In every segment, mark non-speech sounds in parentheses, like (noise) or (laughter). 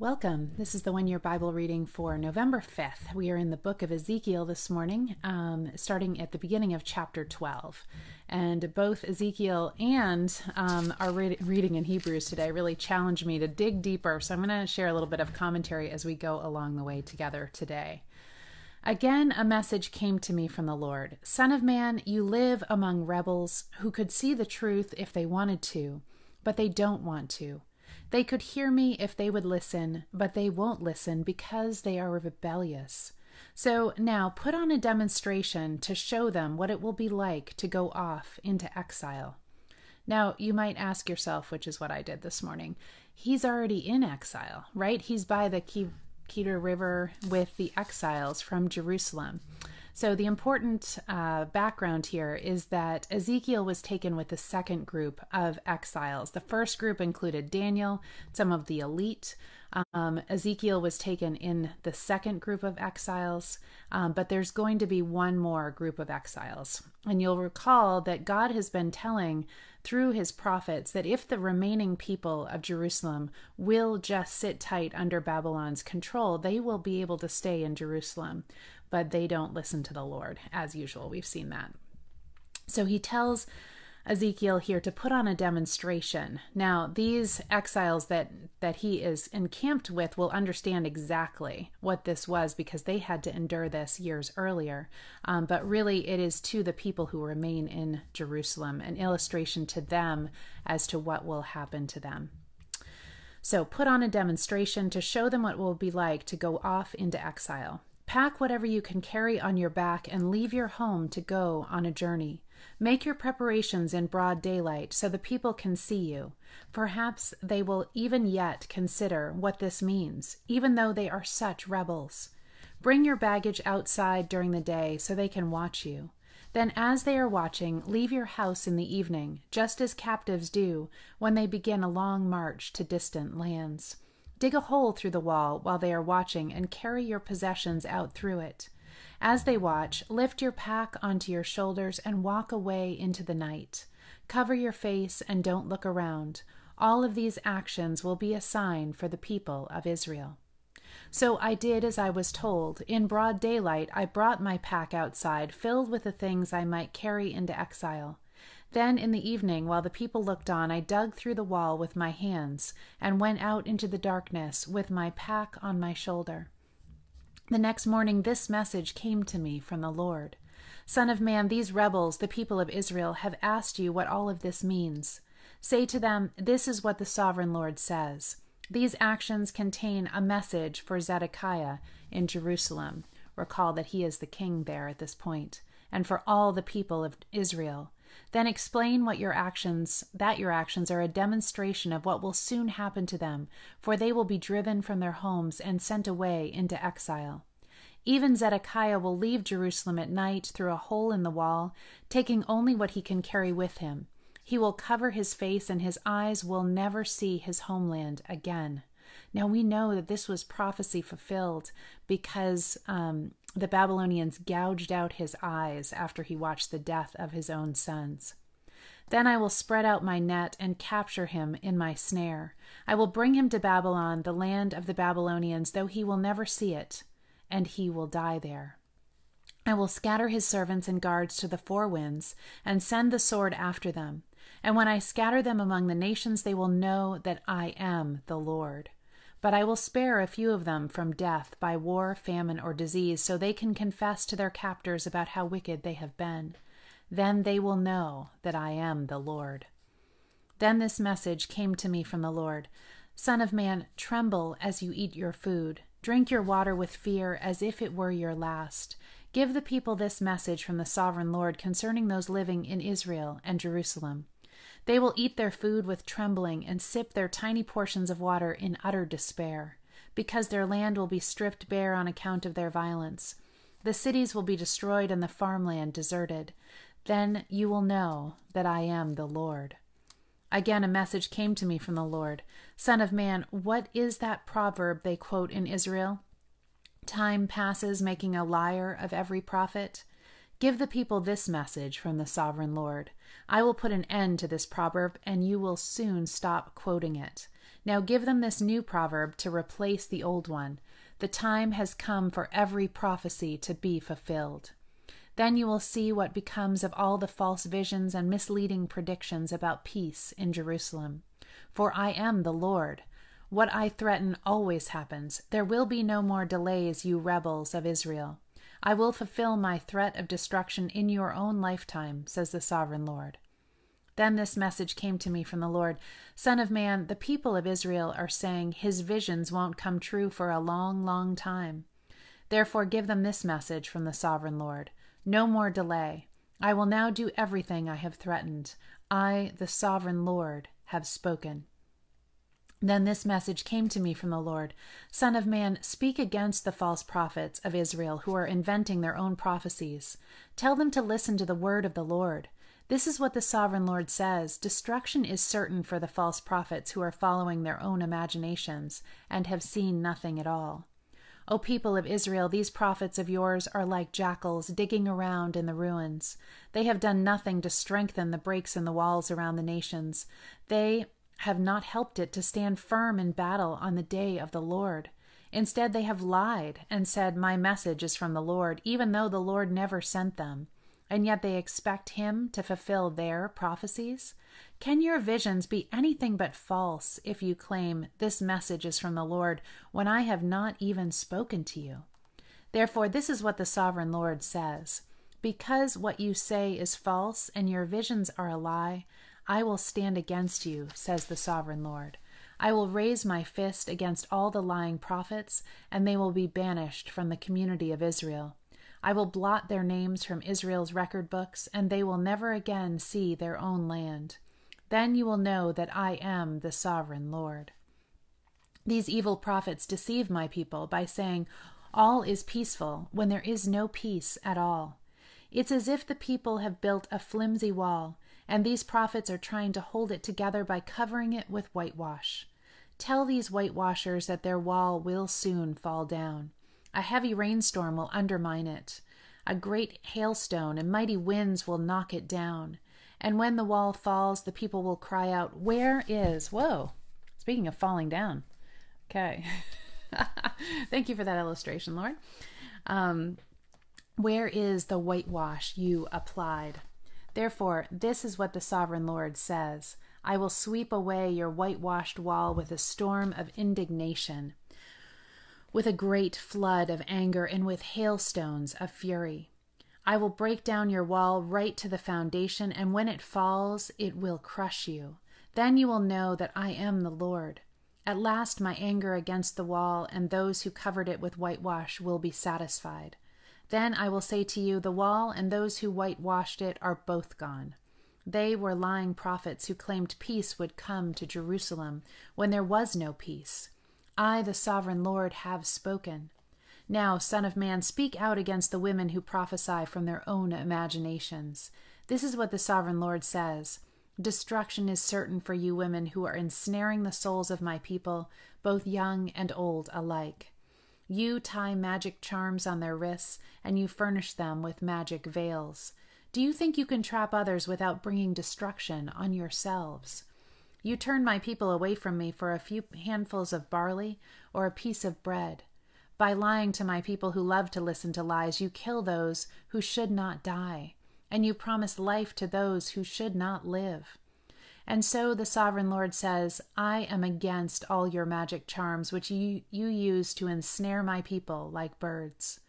Welcome. This is the one year Bible reading for November 5th. We are in the book of Ezekiel this morning, um, starting at the beginning of chapter 12. And both Ezekiel and um, our re- reading in Hebrews today really challenged me to dig deeper. So I'm going to share a little bit of commentary as we go along the way together today. Again, a message came to me from the Lord Son of man, you live among rebels who could see the truth if they wanted to, but they don't want to. They could hear me if they would listen, but they won't listen because they are rebellious. So now put on a demonstration to show them what it will be like to go off into exile. Now, you might ask yourself, which is what I did this morning, he's already in exile, right? He's by the Kebar River with the exiles from Jerusalem. So, the important uh, background here is that Ezekiel was taken with the second group of exiles. The first group included Daniel, some of the elite. Um, Ezekiel was taken in the second group of exiles, um, but there's going to be one more group of exiles. And you'll recall that God has been telling through his prophets that if the remaining people of Jerusalem will just sit tight under Babylon's control, they will be able to stay in Jerusalem but they don't listen to the Lord, as usual. We've seen that. So he tells Ezekiel here to put on a demonstration. Now, these exiles that that he is encamped with will understand exactly what this was because they had to endure this years earlier. Um, but really, it is to the people who remain in Jerusalem, an illustration to them as to what will happen to them. So, put on a demonstration to show them what it will be like to go off into exile. Pack whatever you can carry on your back and leave your home to go on a journey. Make your preparations in broad daylight so the people can see you. Perhaps they will even yet consider what this means, even though they are such rebels. Bring your baggage outside during the day so they can watch you. Then, as they are watching, leave your house in the evening, just as captives do when they begin a long march to distant lands. Dig a hole through the wall while they are watching and carry your possessions out through it. As they watch, lift your pack onto your shoulders and walk away into the night. Cover your face and don't look around. All of these actions will be a sign for the people of Israel. So I did as I was told. In broad daylight, I brought my pack outside, filled with the things I might carry into exile. Then in the evening, while the people looked on, I dug through the wall with my hands, and went out into the darkness with my pack on my shoulder. The next morning, this message came to me from the Lord Son of man, these rebels, the people of Israel, have asked you what all of this means. Say to them, This is what the sovereign Lord says. These actions contain a message for Zedekiah in Jerusalem. Recall that he is the king there at this point, and for all the people of Israel. Then explain what your actions that your actions are a demonstration of what will soon happen to them, for they will be driven from their homes and sent away into exile. Even Zedekiah will leave Jerusalem at night through a hole in the wall, taking only what he can carry with him. He will cover his face, and his eyes will never see his homeland again. Now we know that this was prophecy fulfilled because um, the Babylonians gouged out his eyes after he watched the death of his own sons. Then I will spread out my net and capture him in my snare. I will bring him to Babylon, the land of the Babylonians, though he will never see it, and he will die there. I will scatter his servants and guards to the four winds, and send the sword after them. And when I scatter them among the nations, they will know that I am the Lord. But I will spare a few of them from death by war, famine, or disease, so they can confess to their captors about how wicked they have been. Then they will know that I am the Lord. Then this message came to me from the Lord Son of man, tremble as you eat your food. Drink your water with fear as if it were your last. Give the people this message from the sovereign Lord concerning those living in Israel and Jerusalem. They will eat their food with trembling and sip their tiny portions of water in utter despair, because their land will be stripped bare on account of their violence. The cities will be destroyed and the farmland deserted. Then you will know that I am the Lord. Again, a message came to me from the Lord Son of man, what is that proverb they quote in Israel? Time passes, making a liar of every prophet. Give the people this message from the sovereign Lord I will put an end to this proverb, and you will soon stop quoting it. Now give them this new proverb to replace the old one. The time has come for every prophecy to be fulfilled. Then you will see what becomes of all the false visions and misleading predictions about peace in Jerusalem. For I am the Lord. What I threaten always happens. There will be no more delays, you rebels of Israel. I will fulfill my threat of destruction in your own lifetime, says the sovereign Lord. Then this message came to me from the Lord Son of man, the people of Israel are saying his visions won't come true for a long, long time. Therefore, give them this message from the sovereign Lord no more delay. I will now do everything I have threatened. I, the sovereign Lord, have spoken. Then this message came to me from the Lord Son of man, speak against the false prophets of Israel who are inventing their own prophecies. Tell them to listen to the word of the Lord. This is what the sovereign Lord says Destruction is certain for the false prophets who are following their own imaginations and have seen nothing at all. O people of Israel, these prophets of yours are like jackals digging around in the ruins. They have done nothing to strengthen the breaks in the walls around the nations. They have not helped it to stand firm in battle on the day of the Lord. Instead, they have lied and said, My message is from the Lord, even though the Lord never sent them. And yet they expect Him to fulfill their prophecies? Can your visions be anything but false if you claim this message is from the Lord when I have not even spoken to you? Therefore, this is what the sovereign Lord says Because what you say is false and your visions are a lie, I will stand against you, says the sovereign Lord. I will raise my fist against all the lying prophets, and they will be banished from the community of Israel. I will blot their names from Israel's record books, and they will never again see their own land. Then you will know that I am the sovereign Lord. These evil prophets deceive my people by saying, All is peaceful, when there is no peace at all. It's as if the people have built a flimsy wall, and these prophets are trying to hold it together by covering it with whitewash. Tell these whitewashers that their wall will soon fall down. A heavy rainstorm will undermine it. A great hailstone and mighty winds will knock it down. And when the wall falls, the people will cry out, Where is? Whoa. Speaking of falling down. Okay. (laughs) Thank you for that illustration, Lord. Um, where is the whitewash you applied? Therefore, this is what the sovereign Lord says I will sweep away your whitewashed wall with a storm of indignation, with a great flood of anger, and with hailstones of fury. I will break down your wall right to the foundation, and when it falls, it will crush you. Then you will know that I am the Lord. At last, my anger against the wall and those who covered it with whitewash will be satisfied. Then I will say to you, The wall and those who whitewashed it are both gone. They were lying prophets who claimed peace would come to Jerusalem when there was no peace. I, the sovereign Lord, have spoken. Now, Son of Man, speak out against the women who prophesy from their own imaginations. This is what the sovereign Lord says Destruction is certain for you women who are ensnaring the souls of my people, both young and old alike. You tie magic charms on their wrists, and you furnish them with magic veils. Do you think you can trap others without bringing destruction on yourselves? You turn my people away from me for a few handfuls of barley or a piece of bread. By lying to my people who love to listen to lies, you kill those who should not die, and you promise life to those who should not live. And so the sovereign Lord says, I am against all your magic charms which you, you use to ensnare my people like birds.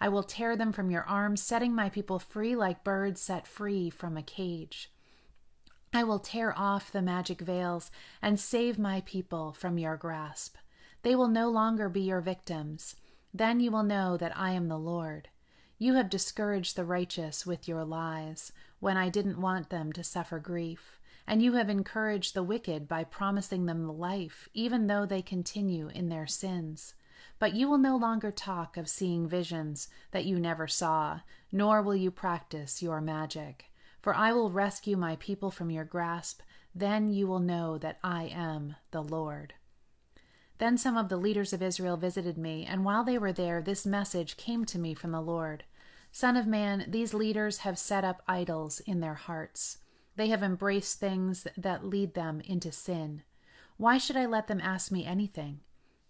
I will tear them from your arms, setting my people free like birds set free from a cage. I will tear off the magic veils and save my people from your grasp. They will no longer be your victims. Then you will know that I am the Lord. You have discouraged the righteous with your lies, when I didn't want them to suffer grief, and you have encouraged the wicked by promising them life, even though they continue in their sins. But you will no longer talk of seeing visions that you never saw, nor will you practice your magic. For I will rescue my people from your grasp. Then you will know that I am the Lord. Then some of the leaders of Israel visited me, and while they were there, this message came to me from the Lord Son of man, these leaders have set up idols in their hearts. They have embraced things that lead them into sin. Why should I let them ask me anything?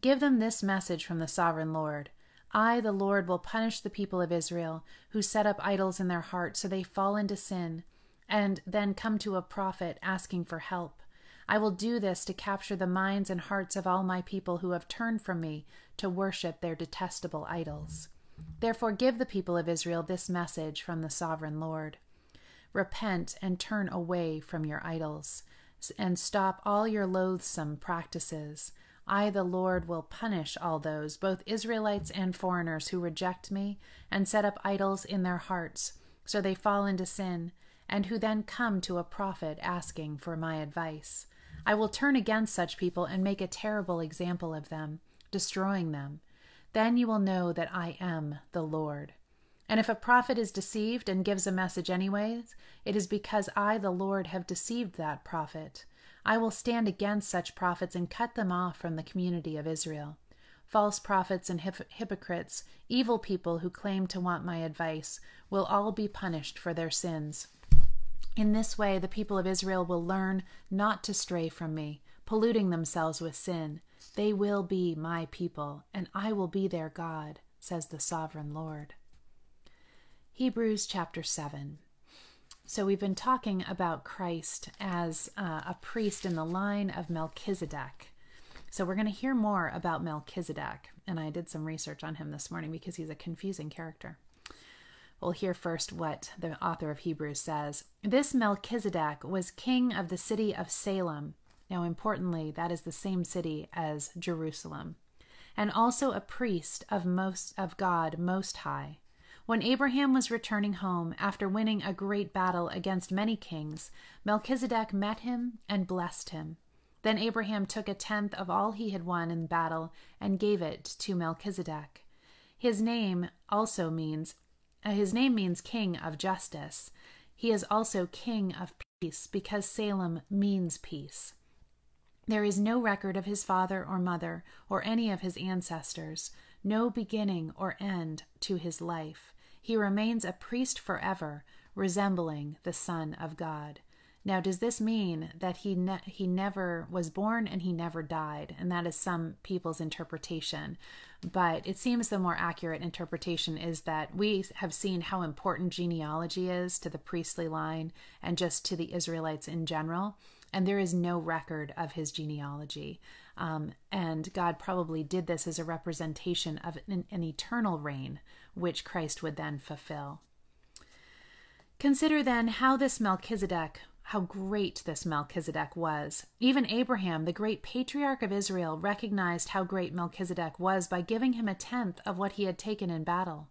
Give them this message from the sovereign Lord I, the Lord, will punish the people of Israel who set up idols in their hearts so they fall into sin and then come to a prophet asking for help. I will do this to capture the minds and hearts of all my people who have turned from me to worship their detestable idols. Therefore, give the people of Israel this message from the sovereign Lord Repent and turn away from your idols, and stop all your loathsome practices. I, the Lord, will punish all those, both Israelites and foreigners, who reject me and set up idols in their hearts, so they fall into sin, and who then come to a prophet asking for my advice. I will turn against such people and make a terrible example of them, destroying them. Then you will know that I am the Lord. And if a prophet is deceived and gives a message anyways, it is because I, the Lord, have deceived that prophet. I will stand against such prophets and cut them off from the community of Israel. False prophets and hip- hypocrites, evil people who claim to want my advice, will all be punished for their sins. In this way, the people of Israel will learn not to stray from me, polluting themselves with sin. They will be my people, and I will be their God, says the sovereign Lord. Hebrews chapter 7. So, we've been talking about Christ as uh, a priest in the line of Melchizedek. So, we're going to hear more about Melchizedek. And I did some research on him this morning because he's a confusing character. We'll hear first what the author of Hebrews says. This Melchizedek was king of the city of Salem. Now, importantly, that is the same city as Jerusalem, and also a priest of most of God Most High. When Abraham was returning home after winning a great battle against many kings, Melchizedek met him and blessed him. Then Abraham took a tenth of all he had won in battle and gave it to Melchizedek. His name also means uh, his name means king of justice. He is also king of peace because Salem means peace. There is no record of his father or mother or any of his ancestors, no beginning or end to his life. He remains a priest forever, resembling the Son of God. Now, does this mean that he ne- he never was born and he never died? And that is some people's interpretation. But it seems the more accurate interpretation is that we have seen how important genealogy is to the priestly line and just to the Israelites in general. And there is no record of his genealogy. Um, and God probably did this as a representation of an, an eternal reign which Christ would then fulfill. Consider then how this Melchizedek, how great this Melchizedek was. Even Abraham, the great patriarch of Israel, recognized how great Melchizedek was by giving him a tenth of what he had taken in battle.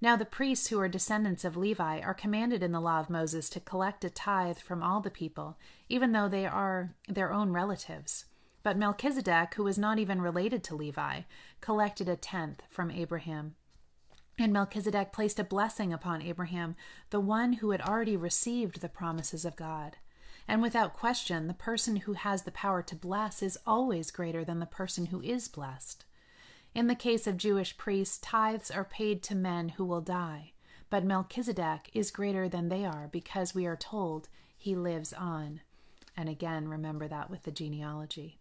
Now, the priests who are descendants of Levi are commanded in the law of Moses to collect a tithe from all the people, even though they are their own relatives. But Melchizedek, who was not even related to Levi, collected a tenth from Abraham. And Melchizedek placed a blessing upon Abraham, the one who had already received the promises of God. And without question, the person who has the power to bless is always greater than the person who is blessed. In the case of Jewish priests, tithes are paid to men who will die, but Melchizedek is greater than they are because we are told he lives on. And again, remember that with the genealogy.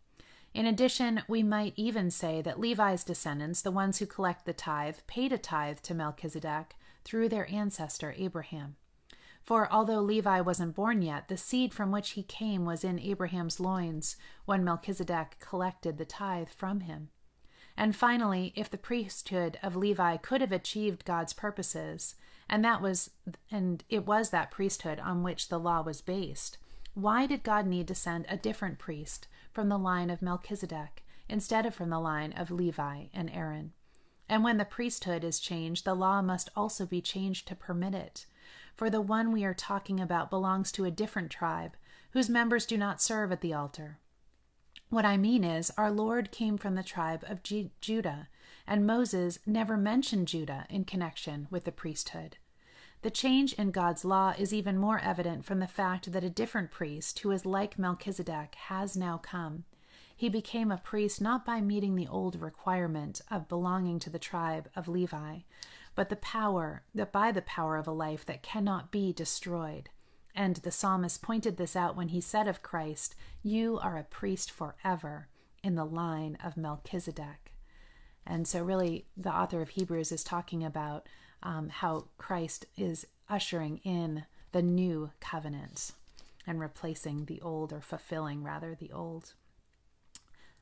In addition, we might even say that Levi's descendants, the ones who collect the tithe, paid a tithe to Melchizedek through their ancestor Abraham. For although Levi wasn't born yet, the seed from which he came was in Abraham's loins when Melchizedek collected the tithe from him. And finally, if the priesthood of Levi could have achieved God's purposes, and that was and it was that priesthood on which the law was based, why did God need to send a different priest from the line of Melchizedek instead of from the line of Levi and Aaron. And when the priesthood is changed, the law must also be changed to permit it. For the one we are talking about belongs to a different tribe, whose members do not serve at the altar. What I mean is, our Lord came from the tribe of G- Judah, and Moses never mentioned Judah in connection with the priesthood. The change in God's law is even more evident from the fact that a different priest, who is like Melchizedek, has now come. He became a priest not by meeting the old requirement of belonging to the tribe of Levi, but the power that by the power of a life that cannot be destroyed. And the psalmist pointed this out when he said of Christ, You are a priest forever in the line of Melchizedek. And so, really, the author of Hebrews is talking about um, how Christ is ushering in the new covenant and replacing the old, or fulfilling rather the old.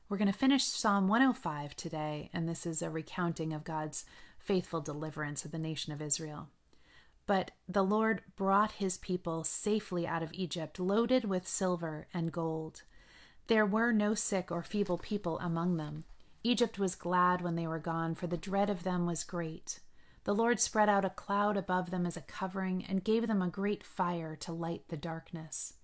We're going to finish Psalm 105 today, and this is a recounting of God's faithful deliverance of the nation of Israel. But the Lord brought his people safely out of Egypt, loaded with silver and gold. There were no sick or feeble people among them. Egypt was glad when they were gone, for the dread of them was great. The Lord spread out a cloud above them as a covering, and gave them a great fire to light the darkness.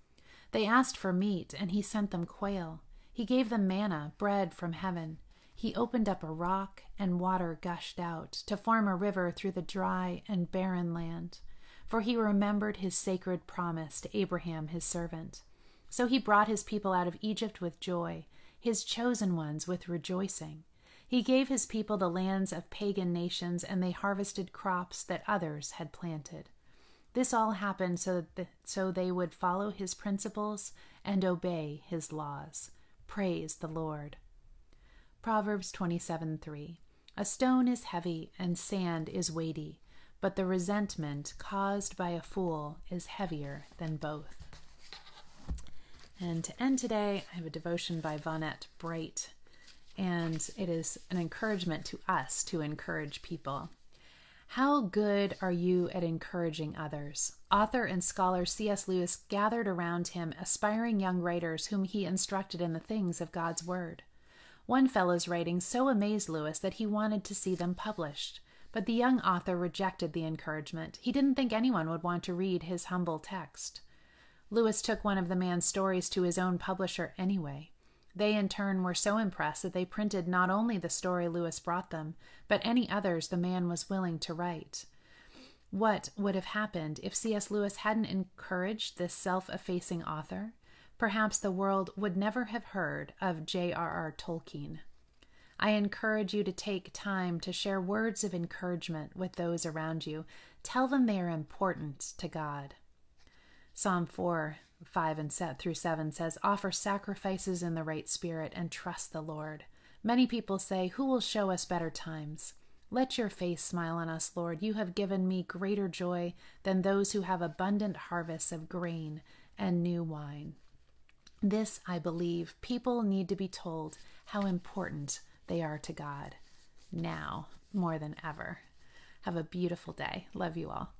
They asked for meat, and he sent them quail. He gave them manna, bread from heaven. He opened up a rock, and water gushed out, to form a river through the dry and barren land. For he remembered his sacred promise to Abraham his servant. So he brought his people out of Egypt with joy, his chosen ones with rejoicing. He gave his people the lands of pagan nations, and they harvested crops that others had planted. This all happened so that so they would follow his principles and obey his laws. Praise the Lord. Proverbs 27 3. A stone is heavy and sand is weighty, but the resentment caused by a fool is heavier than both. And to end today, I have a devotion by Vonette Bright and it is an encouragement to us to encourage people. How good are you at encouraging others? Author and scholar C.S. Lewis gathered around him aspiring young writers whom he instructed in the things of God's Word. One fellow's writing so amazed Lewis that he wanted to see them published. But the young author rejected the encouragement. He didn't think anyone would want to read his humble text. Lewis took one of the man's stories to his own publisher anyway. They, in turn, were so impressed that they printed not only the story Lewis brought them, but any others the man was willing to write. What would have happened if C.S. Lewis hadn't encouraged this self effacing author? Perhaps the world would never have heard of J.R.R. Tolkien. I encourage you to take time to share words of encouragement with those around you. Tell them they are important to God. Psalm 4 5 and set through 7 says, Offer sacrifices in the right spirit and trust the Lord. Many people say, Who will show us better times? Let your face smile on us, Lord. You have given me greater joy than those who have abundant harvests of grain and new wine. This, I believe, people need to be told how important they are to God now more than ever. Have a beautiful day. Love you all.